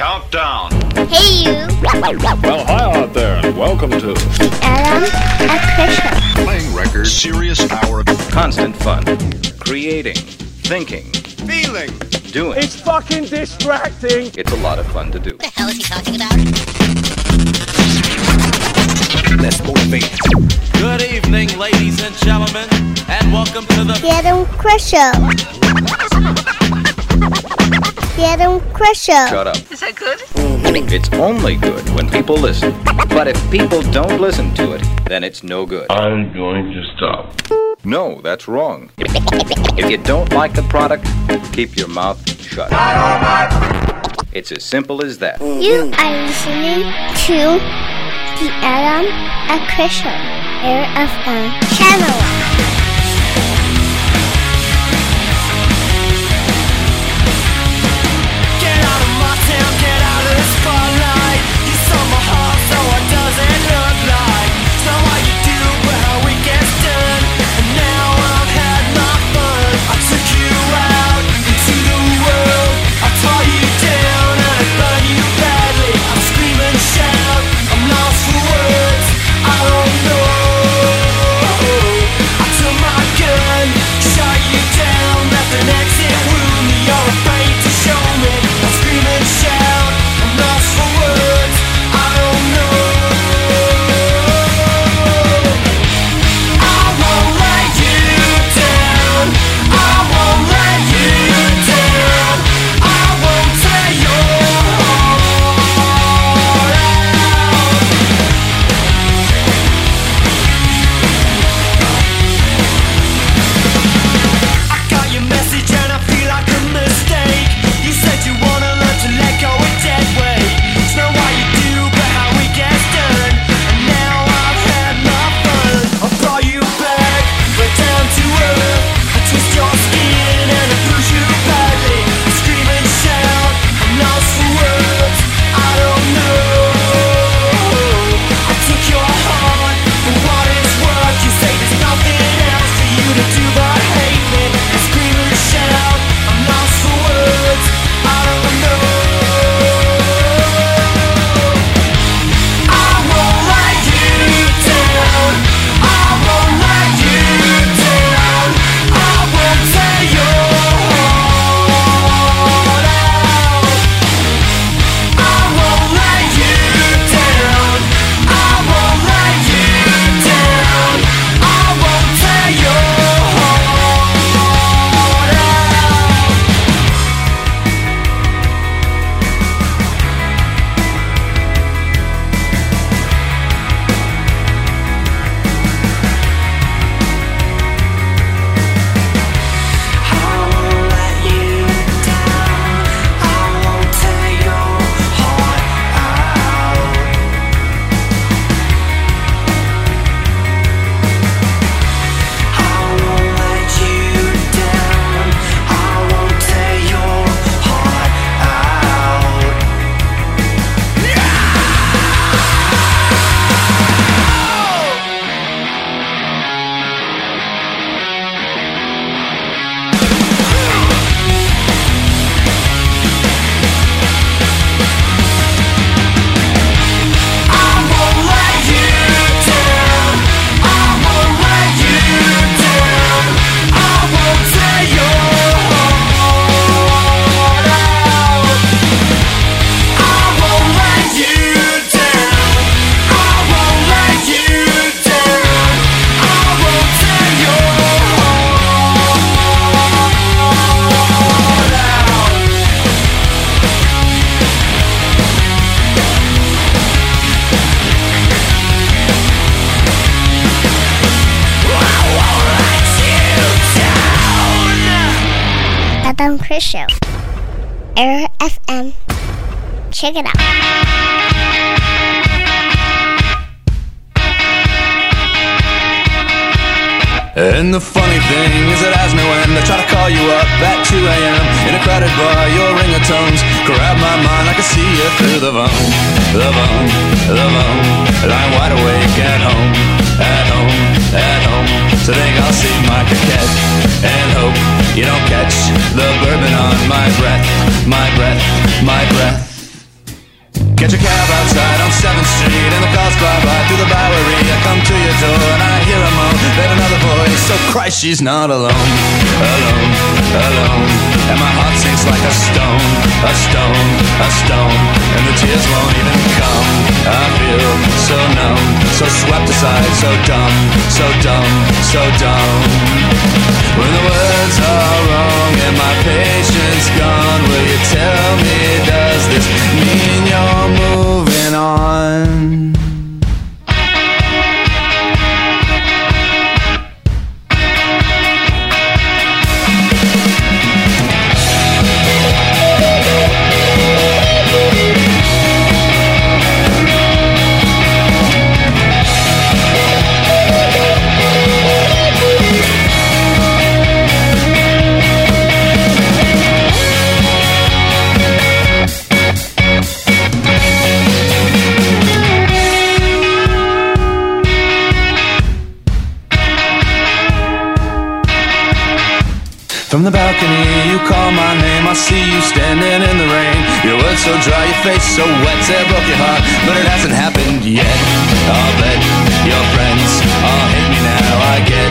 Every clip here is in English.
Countdown. Hey you, Well, hi out there, and welcome to Adam and Christian. Playing records. Serious hour. Constant fun. Creating. Thinking. Feeling. Doing. It's fucking distracting. It's a lot of fun to do. What the hell is he talking about? Let's motivate. Good evening, ladies and gentlemen, and welcome to the The Adam Chris The Adam Chris Show. Shut up. Is that good? Mm-hmm. It's only good when people listen. But if people don't listen to it, then it's no good. I'm going to stop. No, that's wrong. If you don't like the product, keep your mouth shut. It's as simple as that. You are listening to the Adam and Chris Show. Air FM channel. Check it out. And the funny thing is it has no end. I try to call you up at 2 a.m. in a crowded bar. Your ringtones grab my mind. I can see you through the phone, the phone, the phone. I'm wide awake at home, at home, at home. So think I'll see my coquette and hope you don't catch the bourbon on my breath, my breath, my breath. Catch a cab outside 7th Street and the cars fly by through the Bowery. I come to your door and I hear a moan, then another voice. So Christ, she's not alone, alone, alone. And my heart sinks like a stone, a stone, a stone. And the tears won't even come. I feel so numb, so swept aside, so dumb, so dumb, so dumb. When the words are wrong and my patience gone, will you tell me, does this mean you're moving see you standing in the rain. Your words so dry, your face so wet, it broke your heart, but it hasn't happened yet. I'll bet your friends all hate me now. I get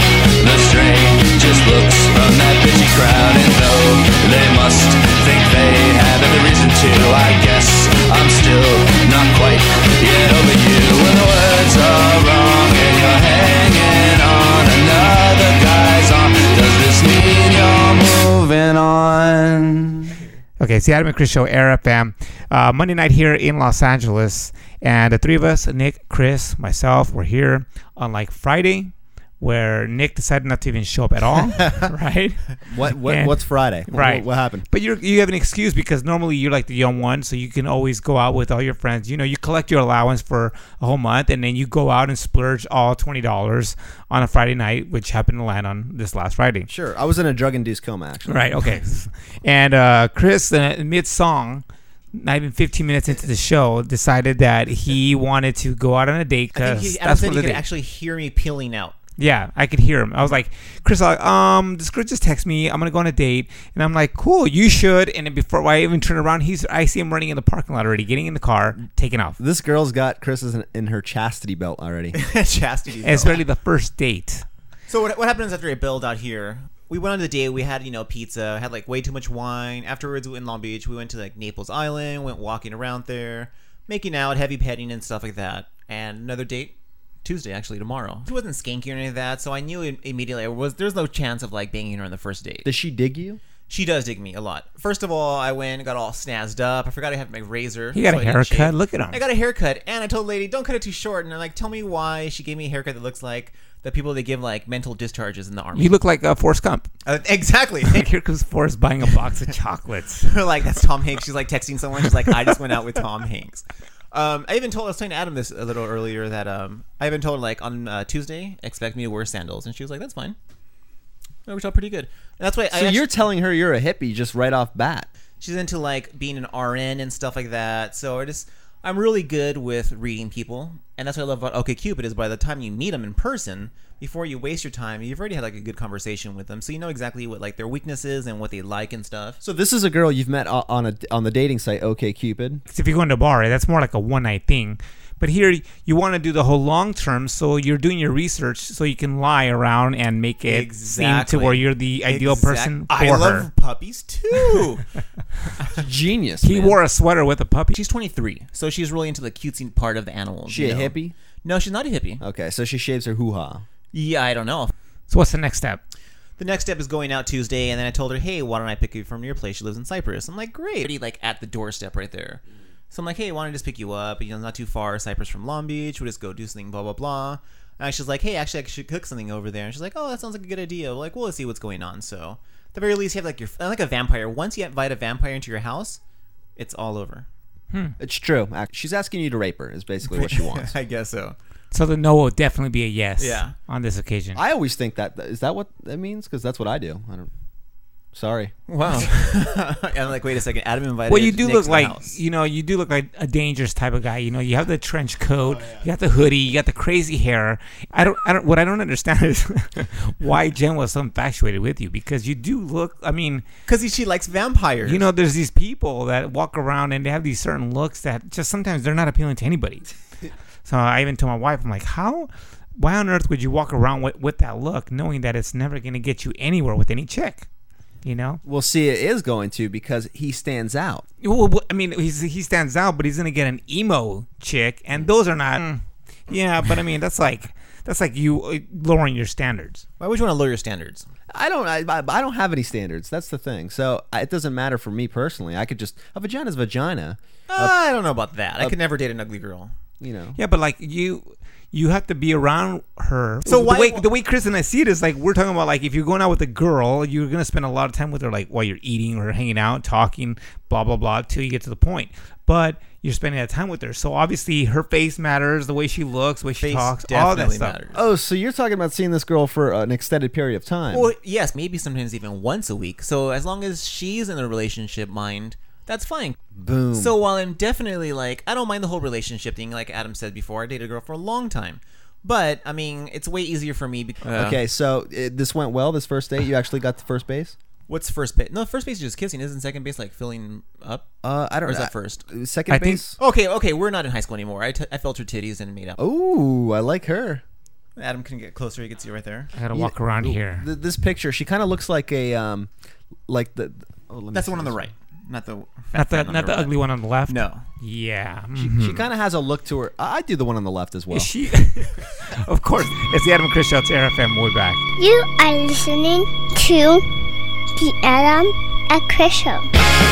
the strangest looks from that bitchy crowd, and though they must think they have every reason to, I guess I'm still not quite yet over you. When the words are wrong Okay, the Adam and Chris Show, Air FM. Uh, Monday night here in Los Angeles. And the three of us, Nick, Chris, myself, we're here. on like Friday, where Nick decided not to even show up at all, right? What, what And- what's Friday? Right. What, happened? But you're, you have an excuse because normally you're like the young one, so you can always go out with all your friends. You know, you collect your allowance for a whole month, and then you go out and splurge all twenty dollars on a Friday night, which happened to land on this last Friday. Sure. I was in a drug induced coma actually. Right. Okay. and uh, Chris, uh, mid song, not even 15 minutes into the show, decided that he wanted to go out on a date I think because he, Adam that's said what he could actually hear me peeling out. Yeah, I could hear him. I was like, Chris, like, um, this girl just texted me. I'm gonna go on a date, and I'm like, cool, you should. And then before I even turn around, he's I see him running in the parking lot already, getting in the car, taking off. This girl's got Chris in, in her chastity belt already. Chastity. And it's belt. really the first date. So what, what happens after a build out here? We went on the date. We had you know pizza. Had like way too much wine. Afterwards, in Long Beach, we went to like Naples Island. Went walking around there, making out, heavy petting, and stuff like that. And another date Tuesday, actually tomorrow. She wasn't skanky or any of that, so I knew im- immediately. I was there's no chance of like banging her on the first date. Does she dig you? She does dig me a lot. First of all, I went got all snazzed up. I forgot I had my razor. He got so a I haircut. Look at him. I got a haircut, and I told the lady, "Don't cut it too short." And I'm like, "Tell me why." She gave me a haircut that looks like the people that give like mental discharges in the army. You look like uh, Forrest Gump. Uh, exactly. Like here comes Forrest buying a box of chocolates. like that's Tom Hanks. She's like texting someone. She's like, I just went out with Tom Hanks. Um, I even told I was telling Adam this a little earlier that um, I even told her like on uh, Tuesday expect me to wear sandals, and she was like, that's fine. It worked out pretty good. And that's why I So actu- you're telling her you're a hippie just right off bat. she's into like being an RN and stuff like that. So I just I'm really good with reading people, and that's what I love about OkCupid is by the time you meet them in person, before you waste your time, you've already had like a good conversation with them, so you know exactly what like their weaknesses and what they like and stuff. So this is a girl you've met on a on the dating site OkCupid. 'Cause if you go into a bar, right, that's more like a one night thing. But here, you want to do the whole long term, so you're doing your research, so you can lie around and make it seem to where you're the ideal Exact- person for I her. love puppies too. Genius. he man. wore a sweater with a puppy. she's 23, so she's really into the cutesy part of the animals. She you a know? hippie? No, she's not a hippie. Okay, so she shaves her hoo ha. Yeah, I don't know. So what's the next step? The next step is going out Tuesday, and then I told her, "Hey, why don't I pick you from your place? She lives in Cypress." I'm like, "Great!" Already, like at the doorstep right there. So I'm like, "Hey, why don't I just pick you up? You know, not too far, Cypress from Long Beach. We'll just go do something, blah blah blah." And she's like, "Hey, actually, I should cook something over there." And she's like, "Oh, that sounds like a good idea." We're like, well, let's see what's going on. So, at the very least, you have like your uh, like a vampire. Once you invite a vampire into your house, it's all over. Hmm. It's true. She's asking you to rape her. Is basically what she wants. I guess so. So the no will definitely be a yes. Yeah. On this occasion. I always think that is that what that means because that's what I do. I don't. Sorry. Wow. I'm like, wait a second. Adam invited. Well, you do Nick look like house. you know you do look like a dangerous type of guy. You know, you have the trench coat, Oh, you got the hoodie, you got the crazy hair. I don't, I don't. What I don't understand is why Jen was so infatuated with you because you do look. I mean, because she likes vampires. you know, there's these people that walk around and they have these certain looks that just sometimes they're not appealing to anybody. so I even told my wife, I'm like, how. Why on earth would you walk around with, with that look, knowing that it's never going to get you anywhere with any chick? You know, We'll see. It is going to because he stands out. Well, well, I mean, he's, he stands out, but he's gonna get an emo chick, and those are not. Mm. Yeah, but I mean, that's like that's like you uh, lowering your standards. Why would you want to lower your standards? I don't. I, I I don't have any standards. That's the thing. So I, it doesn't matter for me personally. I could just a vagina's vagina. I don't know about that. I uh, could never date an ugly girl. You know. Yeah, but like you, you have to be around her. So the why- way the way Chris and I see it is like we're talking about like if you're going out with a girl, you're gonna spend a lot of time with her like while you're eating or hanging out, talking, blah blah blah, till you get to the point. But you're spending that time with her, so obviously her face matters, the way she looks, the way she Face talks, all that definitely stuff. matters. Oh, so you're talking about seeing this girl for an extended period of time? Well, yes, maybe sometimes even once a week. So as long as she's in a relationship mind, that's fine. Boom. So while I'm definitely like, I don't mind the whole relationship thing. Like Adam said before, I dated a girl for a long time. But I mean, it's way easier for me. Because, okay, so it, this went well. This first date, you actually got to first base. What's first base? No, first base is just kissing. Isn't second base like filling up? Uh, I don't Or is know. that first? Second I think- base. Okay, okay, we're not in high school anymore. I, t- I felt her titties and made up. Oh, I like her. Adam can get closer. He can see right there. I gotta walk around here. Th- this picture, she kind of looks like a um, like the. Oh, let me That's the one on the right, not the Not the fan on not the ugly one on the left. No. Yeah. She, mhm. she kind of has a look to her. I I do the one on the left as well. Is she? of course, it's the Adam and Chris Show. It's Air FM. We'll be back. You are listening to the Adam and Chris Show.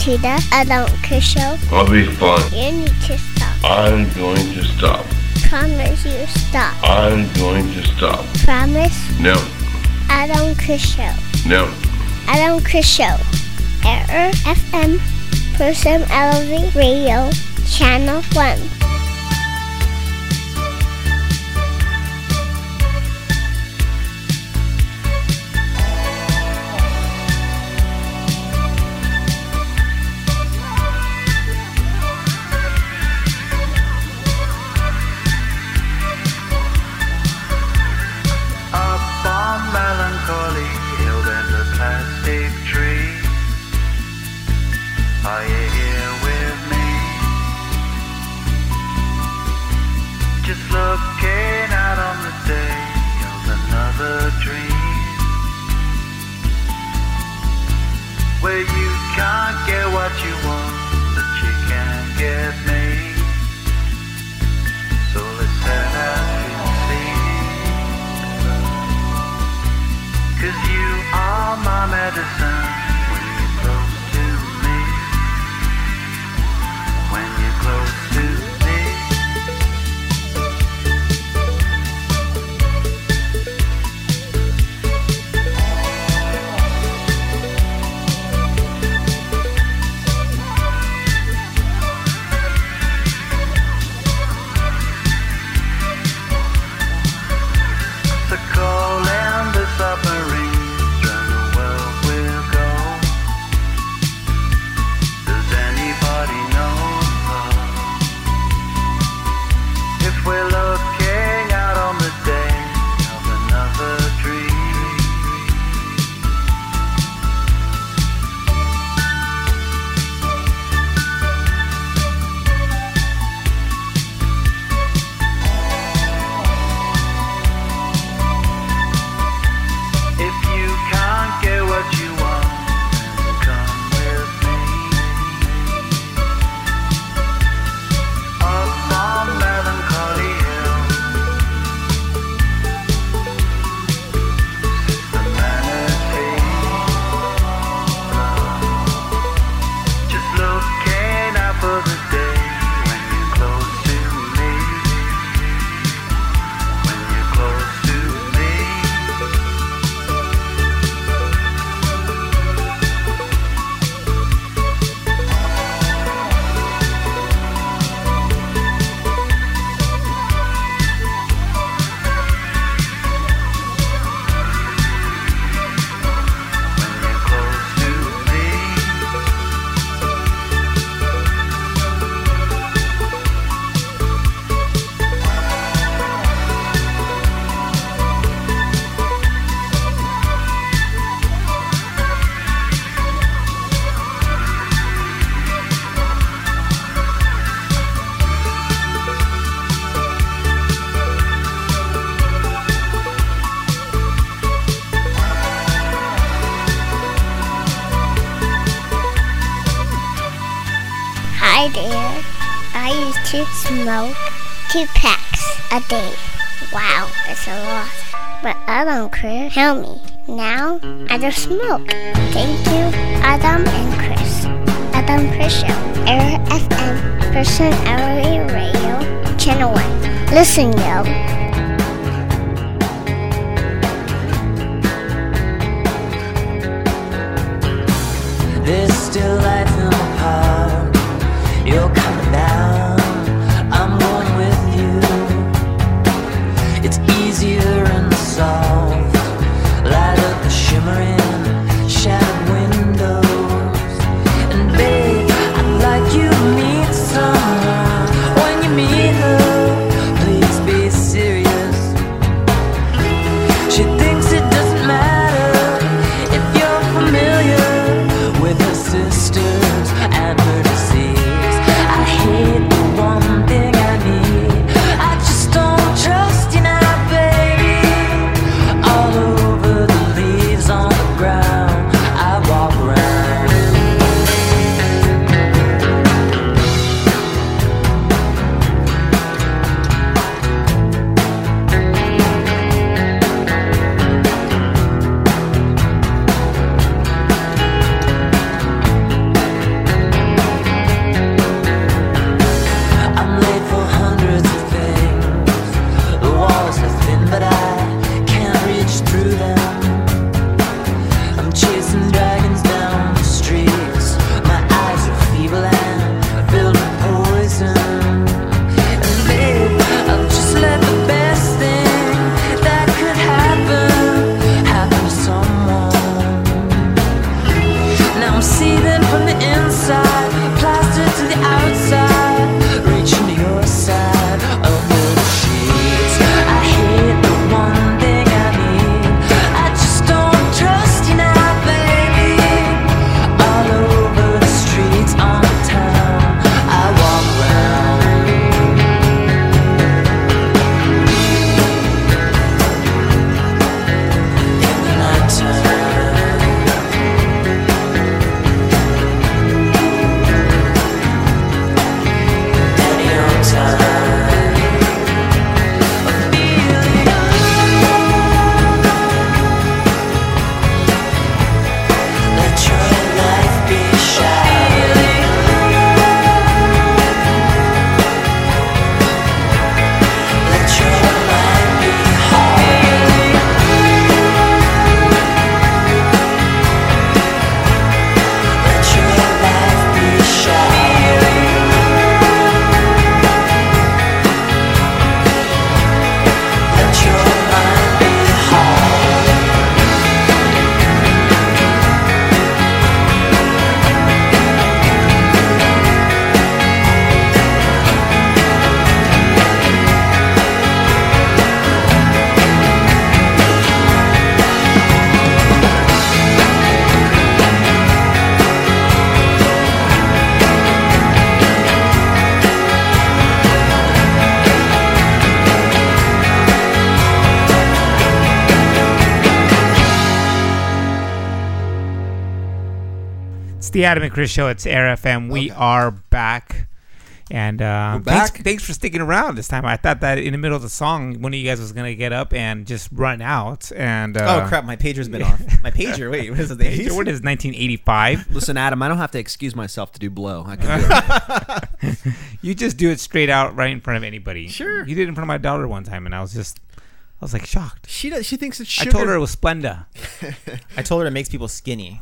to the Adult Show. I'll be fun. You need to stop. I'm going to stop. Promise you stop. I'm going to stop. Promise? No. Adam Chris Show. No. Adam Chris Show. Error FM. Person LV Radio. Channel 1. Elmo two packs a day. Wow, that's a lot. But Adam Chris help me. Now I just smoke. Thank you, Adam and Chris. Adam Chris Show. Air FM, Person Hourly Radio, Channel 1. Listen, yo. still It's the Adam and Chris show. It's Air FM. We are back. And uh, back. Thanks, thanks for sticking around this time. I thought that in the middle of the song, one of you guys was gonna get up and just run out. And uh, oh crap, my pager's been off. My pager. Wait, what is it? The Pager, what is 1985? Listen, Adam, I don't have to excuse myself to do blow. I can do it. You just do it straight out right in front of anybody. Sure. You did it in front of my daughter one time, and I was just, I was like shocked. She does, she thinks it's sugar. I told her it was Splenda. I told her it makes people skinny.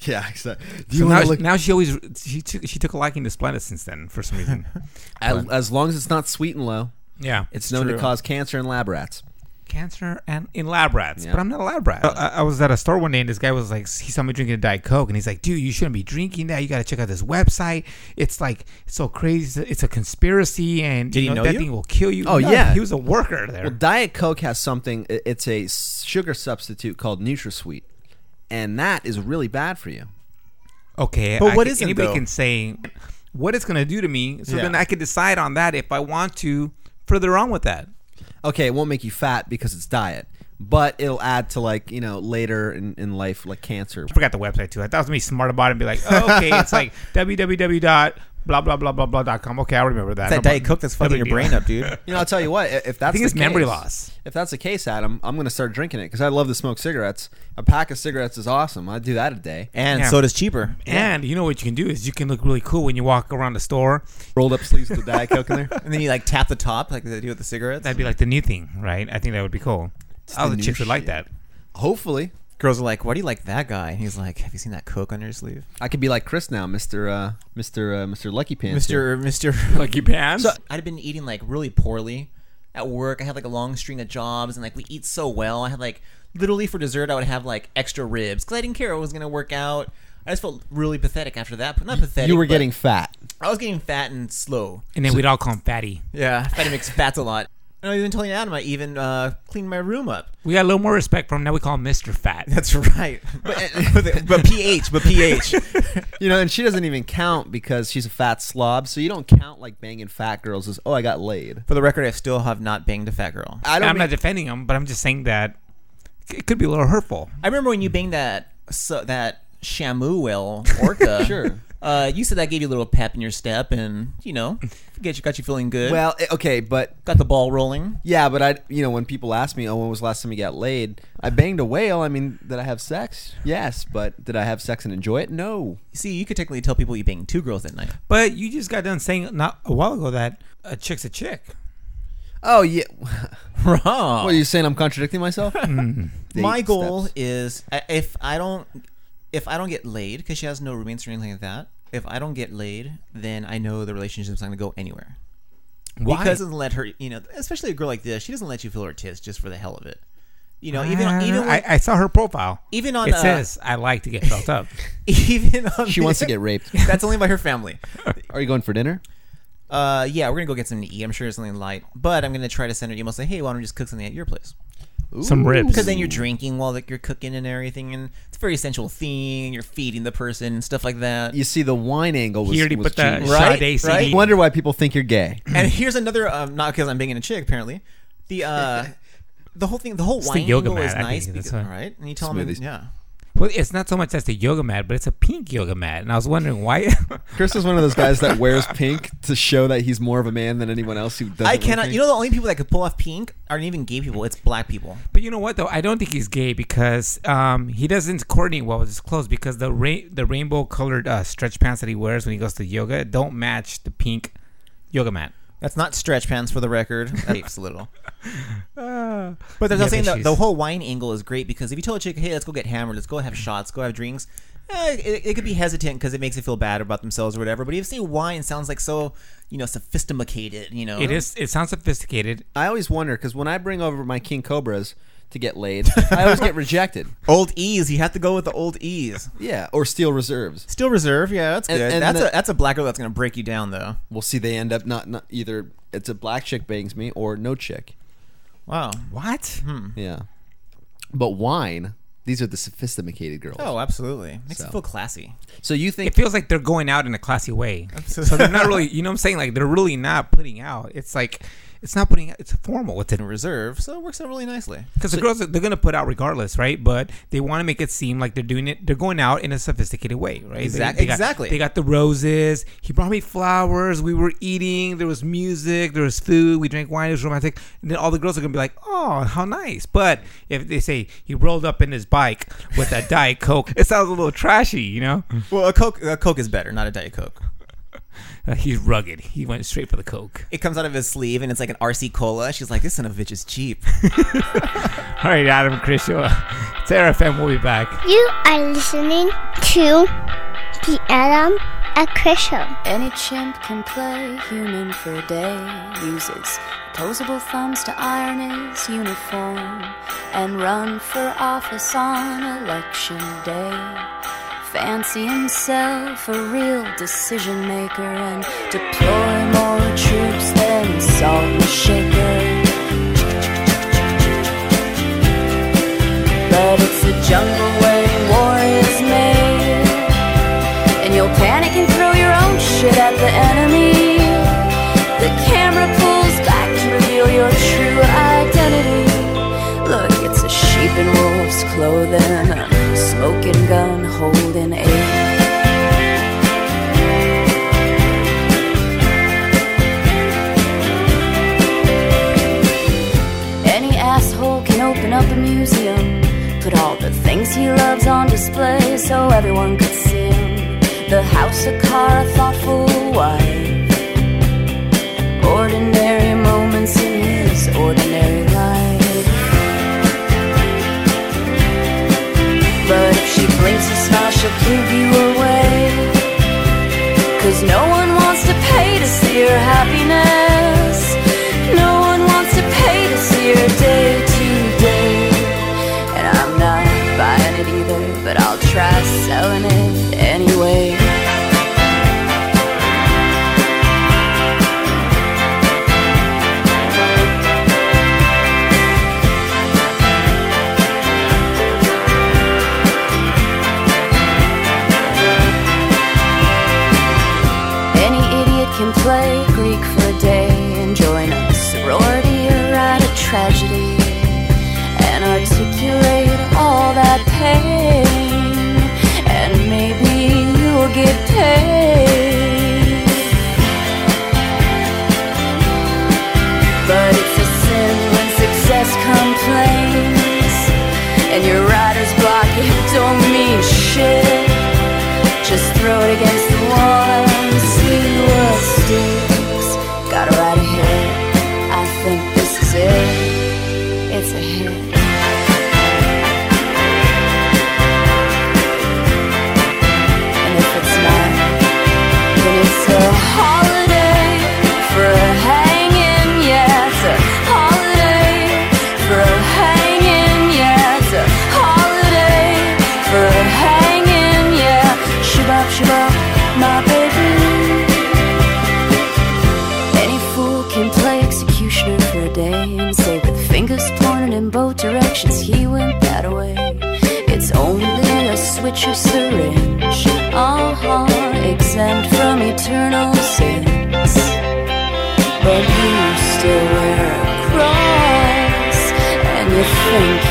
Yeah, exactly. So now, look now she always she took she took a liking to Splenda since then for some reason. as, as long as it's not sweet and low? yeah, It's known true. to cause cancer in lab rats. cancer and in lab rats, Yeah. but I'm not a lab rat. I, I was at a store one day and this guy was like, he saw me drinking a Diet Coke and he's like, dude, you shouldn't be drinking that. You got to check out this website. It's like, it's so crazy. It's a conspiracy and Did you he know, know that you? thing will kill you. Oh, No, yeah. He was a worker there. Well, Diet Coke has something. It's a sugar substitute called NutraSweet, and that is really bad for you. okay. But I what can- Anybody though? can say what it's going to do to me. So Yeah. then I can decide on that if I want to further on with that. Okay, it won't make you fat because it's diet, but it'll add to like you know later in, in life like cancer. I forgot the website too. I thought I was gonna be smart about it and be like, oh, okay, it's like www dot blah blah blah blah blah dot com. Okay, I remember that. It's that No Diet Coke that's fucking your deal. brain up, dude. You know, I'll tell you what. If that's I think the it's memory loss. If that's the case, Adam, I'm gonna start drinking it because I love to smoke cigarettes. A pack of cigarettes is awesome. I do that a day. And Yeah. soda's cheaper. And you know what you can do is you can look really cool when you walk around the store. Rolled up sleeves with the Diet Coke in there. And then you like tap the top like they do with the cigarettes. That'd be like the new thing, right? I think that would be cool. All the the new chicks would like shit. that. Hopefully, Girls are like, "Why do you like that guy?" And he's like, "Have you seen that Coke on your sleeve, I could be like Chris now, Mister uh, Mister uh, Mister Lucky Pants. Mister Mister?" Lucky pants. So I'd been eating like really poorly at work. I had like a long string of jobs, and like we eat so well. I had like literally for dessert, I would have like extra ribs because I didn't care. I was gonna work out. I just felt really pathetic after that. But not pathetic. You were getting fat. I was getting fat and slow. and then we'd all call him fatty. Yeah, fatty makes fats a lot. And I even telling Adam, I even uh, cleaned my room up. We got a little more respect for him. Now we call him Mr. Fat. That's right. But, but, but pH, but pH. You know, and she doesn't even count because she's a fat slob. So you don't count like banging fat girls as oh I got laid. For the record, I still have not banged a fat girl. I don't. I'm mean- not defending him, but I'm just saying that it could be a little hurtful. I remember when you banged that so, that Shamu whale orca. Sure. Uh, you said that gave you a little pep in your step, and you know, get you got you feeling good. well, eh, okay, but got the ball rolling. yeah, but I you know when people ask me oh when was the last time you got laid, I banged a whale. I mean, did I have sex? Yes, but did I have sex and enjoy it? No. See, you could technically tell people you banged two girls that night. But you just got done saying not a while ago that a chick's a chick. Oh yeah. Wrong. What are you saying? I'm contradicting myself. My goal steps. is I- if I don't if I don't get laid because she has no roommates or anything like that. If I don't get laid, then I know the relationship's not going to go anywhere. Why? Because it doesn't let her, you know, especially a girl like this, she doesn't let you feel her tits just for the hell of it. You know, even even when, I, I saw her profile. even on It uh, says I like to get felt up. even on She wants to get raped. That's only by her family. Are you going for dinner? Uh, yeah, we're gonna go get something to eat. I'm sure it's something light, but I'm gonna try to send her an email say, hey, why don't we just cook something at your place? Some ribs. Because then you're drinking while like you're cooking and everything, and it's a very sensual thing. You're feeding the person and stuff like that. You see, the wine angle was, He already was put the genius. Right, Sade right. CD. Wonder why people think you're gay. And here's another, um, not because I'm banging a chick, apparently. The uh, the whole thing, the whole the wine yoga angle is mat, I nice, think that's because, what- right? And you tell them, Smoothies. yeah. Well, it's not so much as the yoga mat, but it's a pink yoga mat, and I was wondering why. Chris is one of those guys that wears pink to show that he's more of a man than anyone else who doesn't. I cannot. pink. You know, the only people that could pull off pink aren't even gay people. It's black people. but you know what though? I don't think he's gay because um, he doesn't coordinate well with his clothes because the ra- the rainbow colored uh, stretch pants that he wears when he goes to yoga don't match the pink yoga mat. That's not stretch pants for the record. That apes a little. Uh, But there's Yeah, saying but the, the whole wine angle is great because if you tell a chick, hey, let's go get hammered, let's go have shots, go have drinks, eh, it, it could be hesitant because it makes it feel bad about themselves or whatever. But if you say wine sounds like so, you know, sophisticated, you know. It is. It sounds sophisticated. I always wonder because when I bring over my king cobras to get laid, I always get rejected. Old E's. You have to go with the old E's. Yeah, or steel reserves. Still reserve, yeah, that's And- good. and that's the- a that's a black girl that's gonna break you down though. We'll see. They end up not, not either. It's a black chick bangs me or no chick. Wow. What? Hmm. Yeah, but wine. These are the sophisticated girls. Oh, absolutely. Makes So. it feel classy. so you think It feels like they're going out in a classy way. So they're not really. You know what I'm saying? Like they're really not putting out. It's like it's not putting it's formal. It's in reserve, so it works out really nicely. because the girls they're gonna put out regardless, right? But they want to make it seem like they're doing it. They're going out in a sophisticated way, right? They- Exact- they got- exactly. They got the roses. He brought me flowers. We were eating. There was music. There was food. We drank wine. It was romantic. And then all the girls are gonna be like, "Oh, how nice!" But if they say he rolled up in his bike with a diet coke, it sounds a little trashy, you know? Well, a Coke, a Coke is better, not a Diet Coke. Uh, he's rugged. He went straight for the coke. It comes out of his sleeve and it's like an RC Cola. She's like, this son of a bitch is cheap. All right, Adam and Chris, show. It's We'll be back. You are listening to the Adam and Chris Show. Any chimp can play human for a day. Uses opposable thumbs to iron his uniform and run for office on election day. Fancy himself a real decision maker and deploy more troops than Salt Shaker. But it's the jungle things he loves on display so everyone could see him. The house, a car, a thoughtful wife. Ordinary moments in his ordinary life. But if she blinks a smile, she'll give you away. Selling it anyway. And your writer's block it don't mean shit. Just throw it against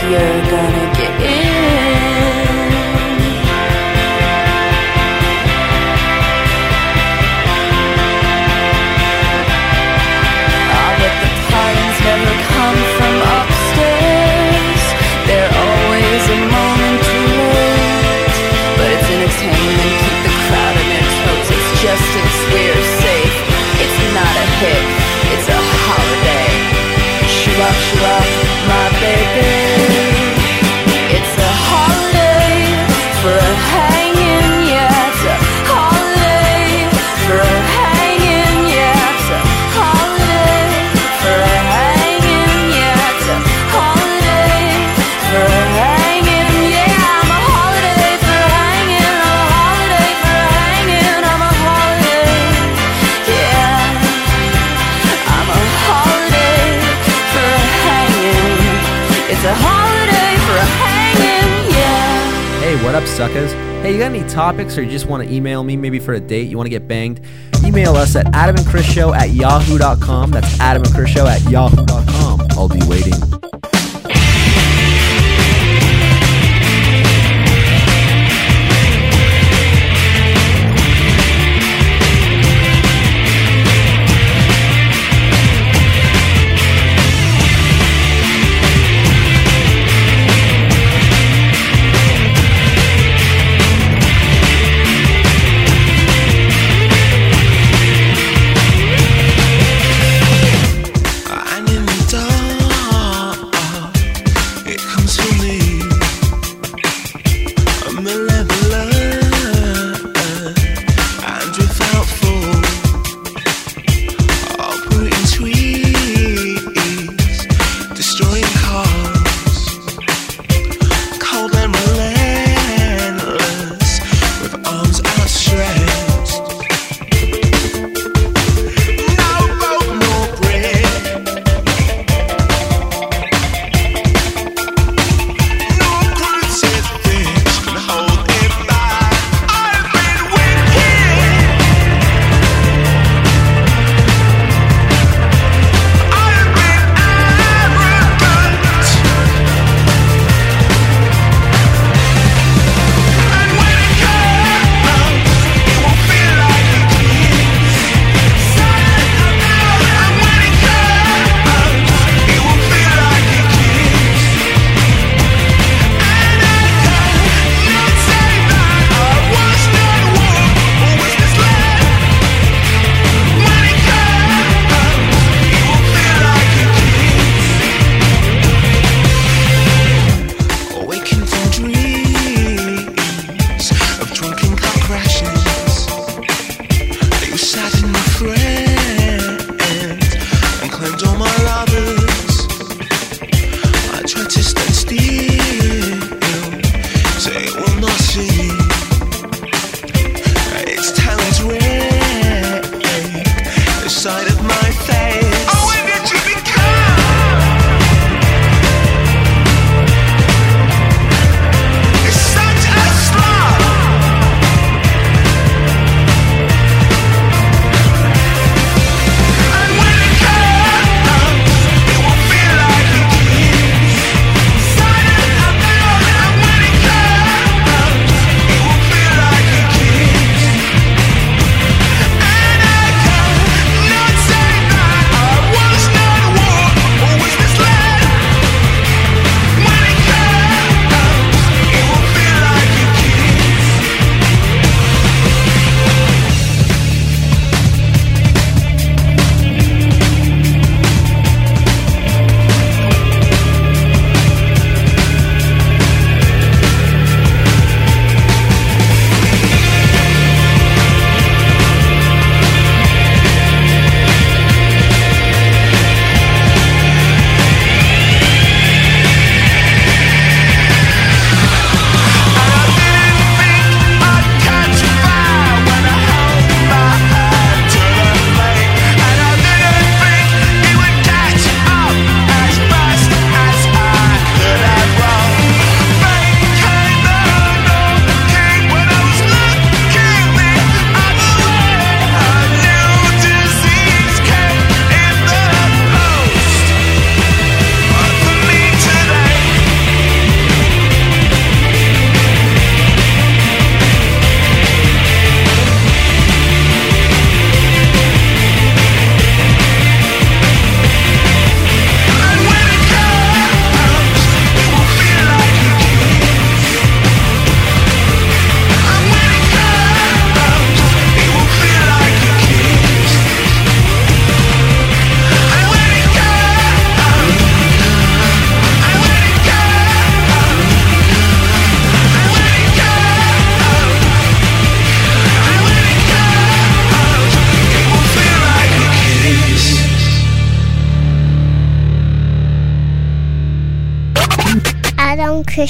you're gonna get in. a holiday for a hanging, yeah. Hey, what up, suckers? Hey, you got any topics or you just want to email me maybe for a date? You want to get banged? Email us at adamandchrisshow at yahoo.com. That's adamandchrisshow at yahoo.com. I'll be waiting.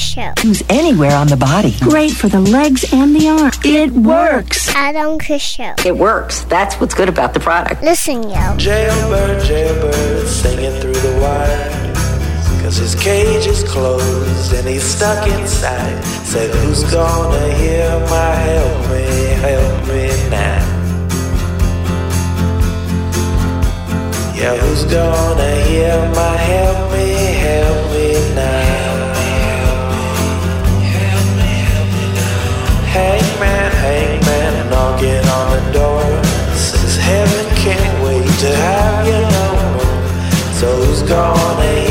show. Use anywhere on the body. Great for the legs and the arm. It works. Adam Chris Show. It works. That's what's good about the product. Listen, yo. Jailbird, jailbird, singing through the wire. Cause his cage is closed and he's stuck inside. Said, who's gonna hear my help me, help me now? Yeah, who's gonna hear my help? Who's gonna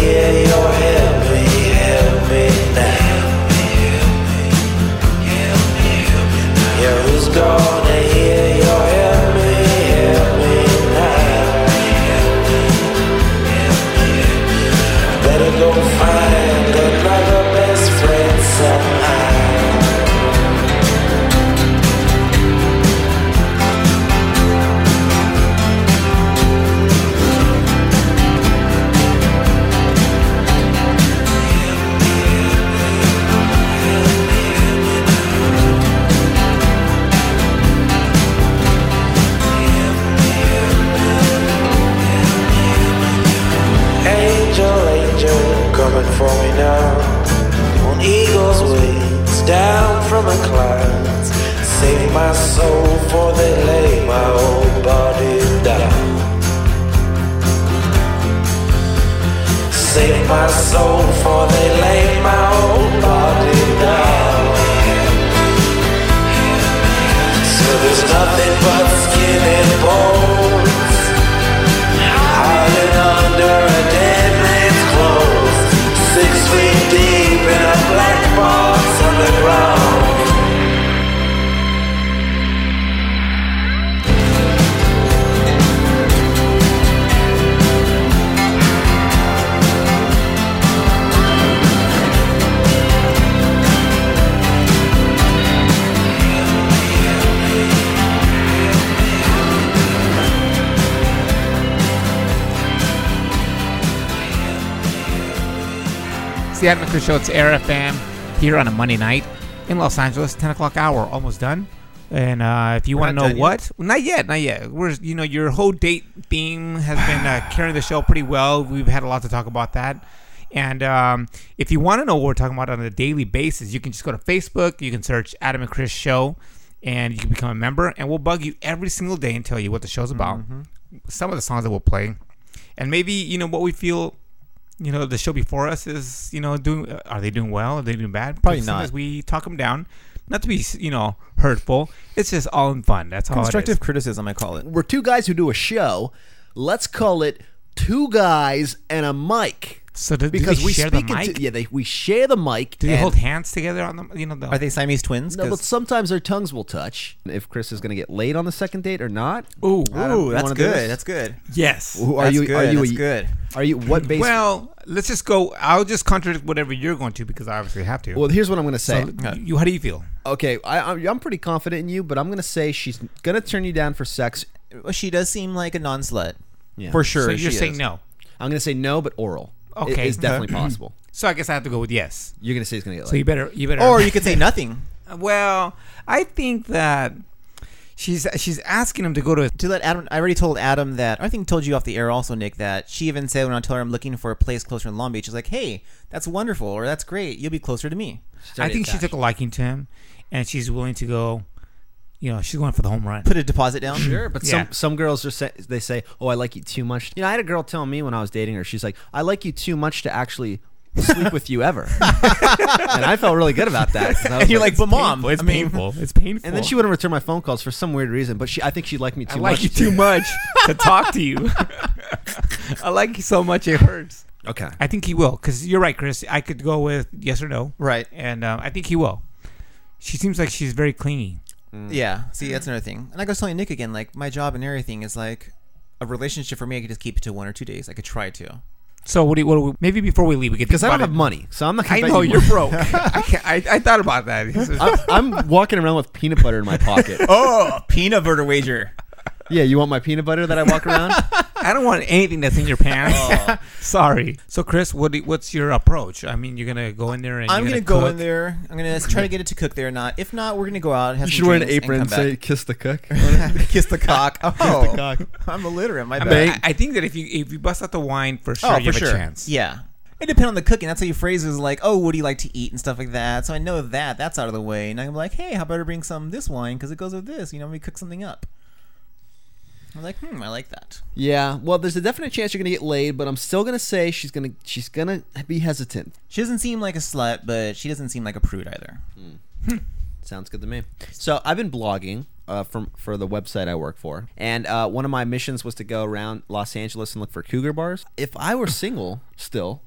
the Adam and Chris Show. It's Air FM here on a Monday night in Los Angeles, 10 o'clock hour, almost done. And uh, if you want to know done yet? what, not yet, not yet. We're you know your whole date theme has been uh, carrying the show pretty well. We've had a lot to talk about that. And um, if you want to know what we're talking about on a daily basis, you can just go to Facebook. You can search Adam and Chris Show, and you can become a member. And we'll bug you every single day and tell you what the show's about, Mm-hmm. some of the songs that we'll play, and maybe you know what we feel you know the show before us is you know doing uh, are they doing well are they doing bad Probably not. as we talk them down not to be you know hurtful it's just all in fun that's all. Constructive criticism, I call it. We're two guys who do a show. Let's call it two guys and a mic. So do- do because they we share the speak into mic? yeah they we share the mic. do they and- hold hands together on the you know the, Are they Siamese twins? No, but 'Cause- sometimes their tongues will touch. If Chris is going to get laid on the second date or not. ooh Ooh, that's good. That's good. yes Who- Are That's you? good. Are you? That's a, good. Are you? What base? well let's just go i'll just contradict whatever you're going to because i obviously have to well, here's what I'm going to say. so you how do you feel okay, I, I'm I'm pretty confident in you, but I'm going to say she's going to turn you down for sex. Well, she does seem like a non-slut. Yeah. For sure. so you're she saying is. no I'm going to say no, but oral. It- Okay. it's uh-huh. definitely possible. so i guess i have to go with yes You're going to say it's going to get so laid. you better you better Or you could say nothing. Uh, well i think that she's she's asking him to go to To let Adam, I already told Adam that. I think told you off the air also, Nick, that she even said when I told her I'm looking for a place closer in Long Beach, she's like, "Hey, that's wonderful, or that's great. You'll be closer to me." I think she took a liking to him, and she's willing to go. You know, she's going for the home run. Put a deposit down. Sure, but Yeah. some some girls just say they say, "Oh, I like you too much." You know, I had a girl tell me when I was dating her, she's like, "I like you too much to actually sleep with you ever," and I felt really good about that. I was And you're like, "But mom, painful. It's I mean- painful. It's painful. and then she wouldn't return my phone calls for some weird reason. But she, I think she liked me too I like much. you too much to talk to you. I like you so much it hurts. Okay. I think he will, because you're right, Chris. I could go with yes or no, Right. and um, I think he will. She seems like she's very clingy. Mm. Yeah. See, that's another thing. And like I was telling Nick again, like my job and everything is like a relationship for me. I could just keep it to one or two days. I could try to. So what do you, what do we, maybe before we leave, we could Because I don't about have money, so I'm not. Gonna I bet know you you're broke. I, can't, I I thought about that. I'm, I'm walking around with peanut butter in my pocket. Oh, peanut butter wager. Yeah, you want my peanut butter that I walk around? I don't want anything that's in your pants. Oh. Sorry. So, Chris, what do, what's your approach? I mean, you're gonna go in there and I'm you're gonna, go cook. in there. I'm gonna try to get it to cook there. or Not if not, we're gonna go out. And have You some should wear an apron and say "kiss the cook." kiss the cock. Oh, cock. I'm illiterate. My I, bad. mean, I, I think that if you if you bust out the wine, for sure oh, you for have sure. a chance. Yeah. It depends on the cooking. That's how you phrase it. Is like, oh, what do you like to eat and stuff like that. So I know that that's out of the way. And I'm like, hey, how about I bring some this wine because it goes with this. You know, we cook something up. I'm like, hmm, I like that. Yeah, well, there's a definite chance you're gonna get laid, but I'm still gonna say she's gonna she's gonna be hesitant. She doesn't seem like a slut, but she doesn't seem like a prude either. Sounds good to me. So I've been blogging uh, from for the website I work for, and uh, one of my missions was to go around Los Angeles and look for cougar bars. If I were single still,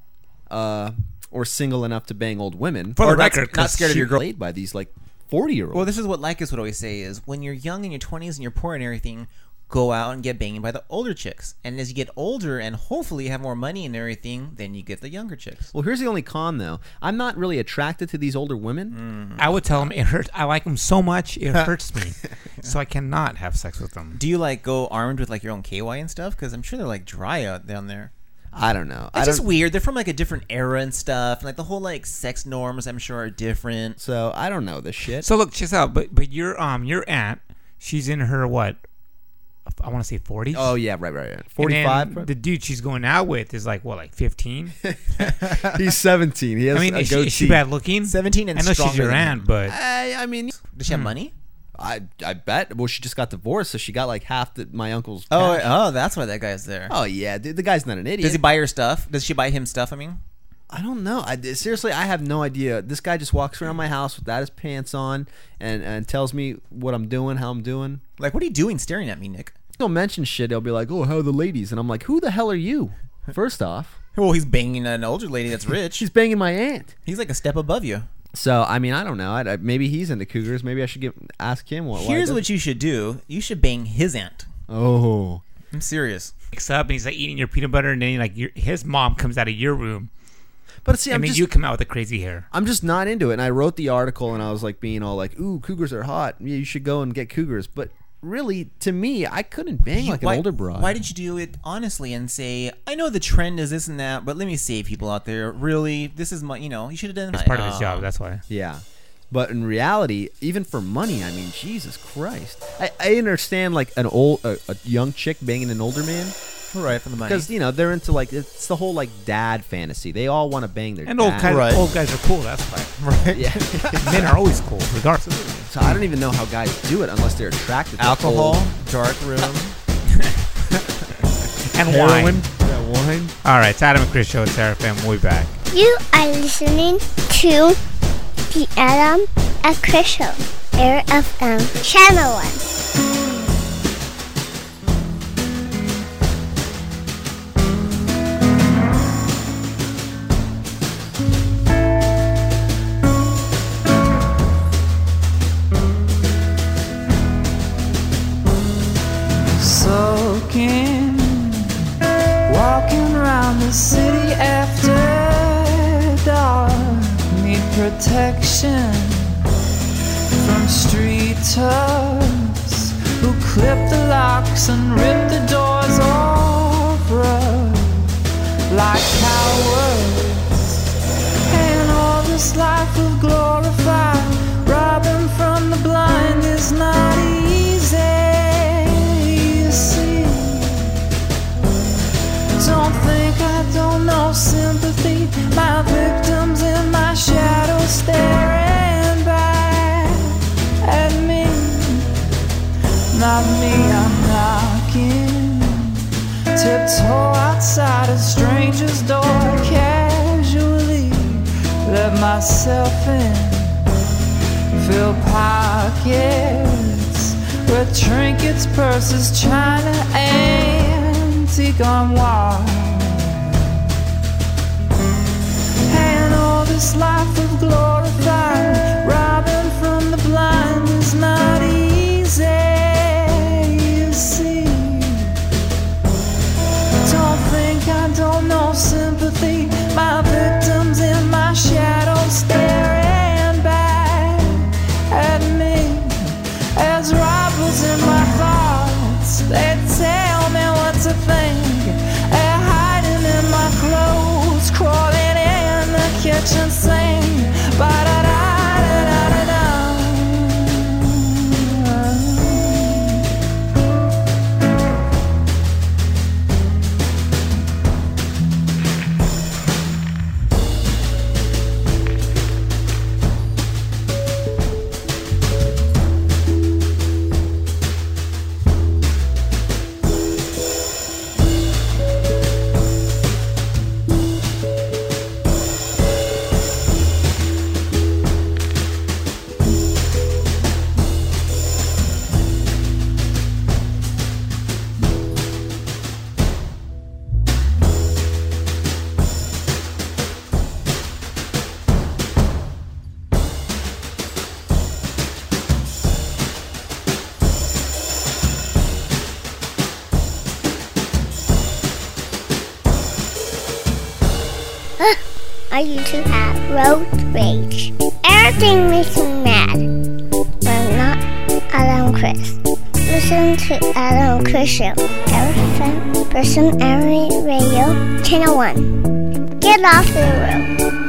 uh, or single enough to bang old women, For the record, not- not scared of your girl laid by these like forty year olds. Well, this is what Lycus would always say: is when you're young in your 20s and you're poor and everything, go out and get banged by the older chicks. And as you get older and hopefully have more money and everything, then you get the younger chicks. Well, here's the only con though. I'm not really attracted to these older women. I would tell them it hurts. I like them so much it hurts me, so I cannot have sex with them. Do you like go armed with like your own KY and stuff? Because I'm sure they're like dry out down there. I don't know. I It's just weird. They're from like a different era and stuff, and like the whole like sex norms, I'm sure, are different. So I don't know this shit. So look, check this out. But but your um your aunt, she's in her what? I want to say forties. Oh yeah, right, right, right. Forty-five. The dude she's going out with is like what, like fifteen? He's 17. He has I mean, a is she, is she goatee. bad looking? 17 and I know she's your aunt, but I, I mean, Does she have hmm. money? I I bet. Well, she just got divorced, so she got like half the, my uncle's. Oh, cash. oh, that's why that guy's there. Oh yeah, dude, the guy's not an idiot. Does he buy her stuff? Does she buy him stuff? I mean, I don't know. I seriously, I have no idea. This guy just walks around my house without his pants on and and tells me what I'm doing, how I'm doing. Like, what are you doing staring at me, Nick? He'll mention shit. He'll be like, "Oh, how are the ladies?" And I'm like, "Who the hell are you?" First off, Well, he's banging an older lady that's rich. she's banging my aunt. he's like a step above you. So I mean, I don't know. I, I, maybe he's into cougars. Maybe I should give ask him what. Here's what you should do. You should bang his aunt. Oh, I'm serious. wakes up and he's like eating your peanut butter, and then like your, his mom comes out of your room, but see, I'm and then just you come out with the crazy hair. I'm just not into it. And I wrote the article and I was like being all like, "Ooh, cougars are hot. Yeah, you should go and get cougars." But really, to me, I couldn't bang like why, an older broad. Why did you do it honestly and say, I know the trend is this and that, but let me save people out there. Really, this is my, you know, you should have done it." It's part of his Uh, job. That's why. Yeah. But in reality, even for money, I mean, Jesus Christ. I, I understand like an old, a, a young chick banging an older man Right, for the money. because you know they're into like it's the whole like dad fantasy. They all want to bang their And old dad. guys, Right. old guys are cool. That's why. Right. Yeah. Men are always cool, regardless. so I don't even know how guys do it unless they're attracted to Alcohol, old- dark room. And heroin. wine. Yeah, wine. All right, it's Adam and Chris show. It's Air FM. We'll be back. You are listening to the Adam and Chris Show, Air FM, Channel 1. Soaking, walking around the city after dark. Need protection from street toughs who clip the locks and rip the doors off rough like cowards. And all this life of glorified, Not me, I'm knocking. Tiptoe outside a stranger's door, casually let myself in. Fill pockets with trinkets, purses, china, antique armoire. This life of glorified, road rage. Everything makes me mad, but not Adam Chris. Listen to Adam Chris Show. FM, Person Area Radio, Channel 1. Get off the road.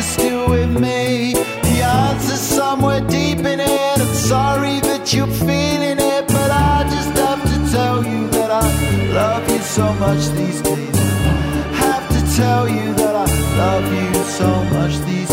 Are still with me? The answer's somewhere deep in it. I'm sorry that you're feeling it, but I just have to tell you that I love you so much these days. Have to tell you that I love you so much these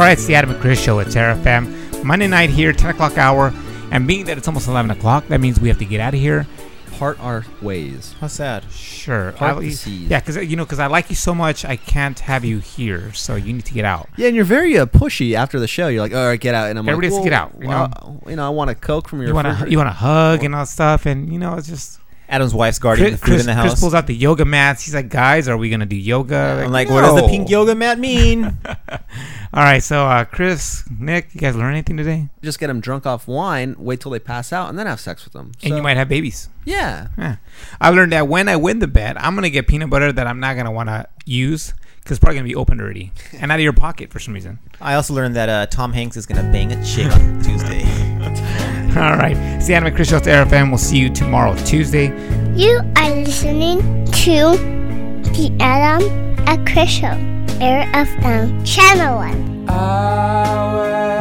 All right, it's the Adam and Chris show at Air FM. Monday night here, 10 o'clock hour. And being that it's almost 11 o'clock, that means we have to get out of here. Part our ways. How sad. Sure. Part I- yeah, because you know, because I like you so much, I can't have you here. So you need to get out. Yeah, and you're very uh, pushy after the show. You're like, all right, get out. And I'm Everybody like, has to get out, you well, you know, I want a Coke from your You want to refrigerator. you want to hug and all that stuff, and you know, it's just. Adam's wife's guarding Chris, the food Chris, in the house. Chris pulls out the yoga mats. He's like, "Guys, are we gonna do yoga?" I'm like, what does the pink yoga mat mean? All right, so uh, Chris, Nick, you guys learn anything today? Just get them drunk off wine, wait till they pass out, and then have sex with them. And you might have babies. Yeah. Yeah. I learned that when I win the bet, I'm gonna get peanut butter that I'm not gonna want to use because it's probably gonna be opened already and out of your pocket for some reason. I also learned that uh, Tom Hanks is gonna bang a chick on Tuesday. All right, it's the Anime Chris Show. It's Air FM. We'll see you tomorrow, Tuesday. You are listening to the Adam and Chris Show, Air FM, Channel 1. Lay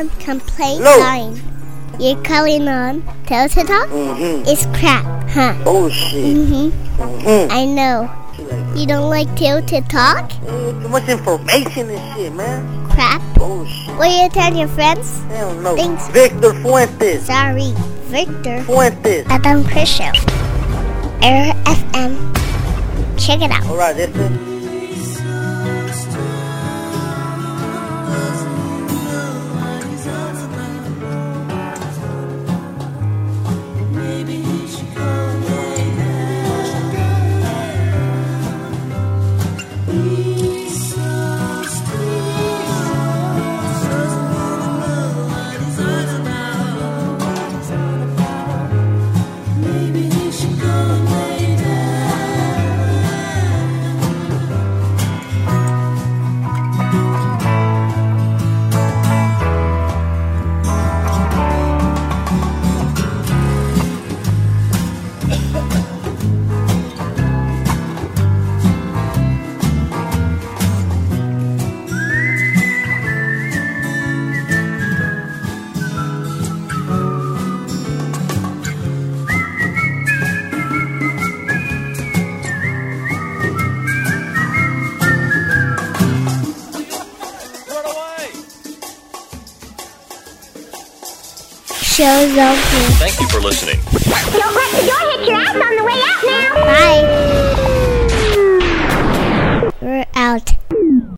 Air FM complaint Hello. line. You're calling on Delta Talk? Mm-hmm. It's crap, huh? Oh shit. Mm-hmm. Mm-hmm. I know. You don't like Delta Talk? Too much information and shit, man. Crap. Oh shit. Will you tell your friends? Hell no. Thanks. Victor Fuentes. Sorry, Victor. Fuentes. Adam Chris Show. Air FM. Check it out. Alright, that's it. show's over. Thank you for listening. Don't let the door hit your ass on the way out now. Bye.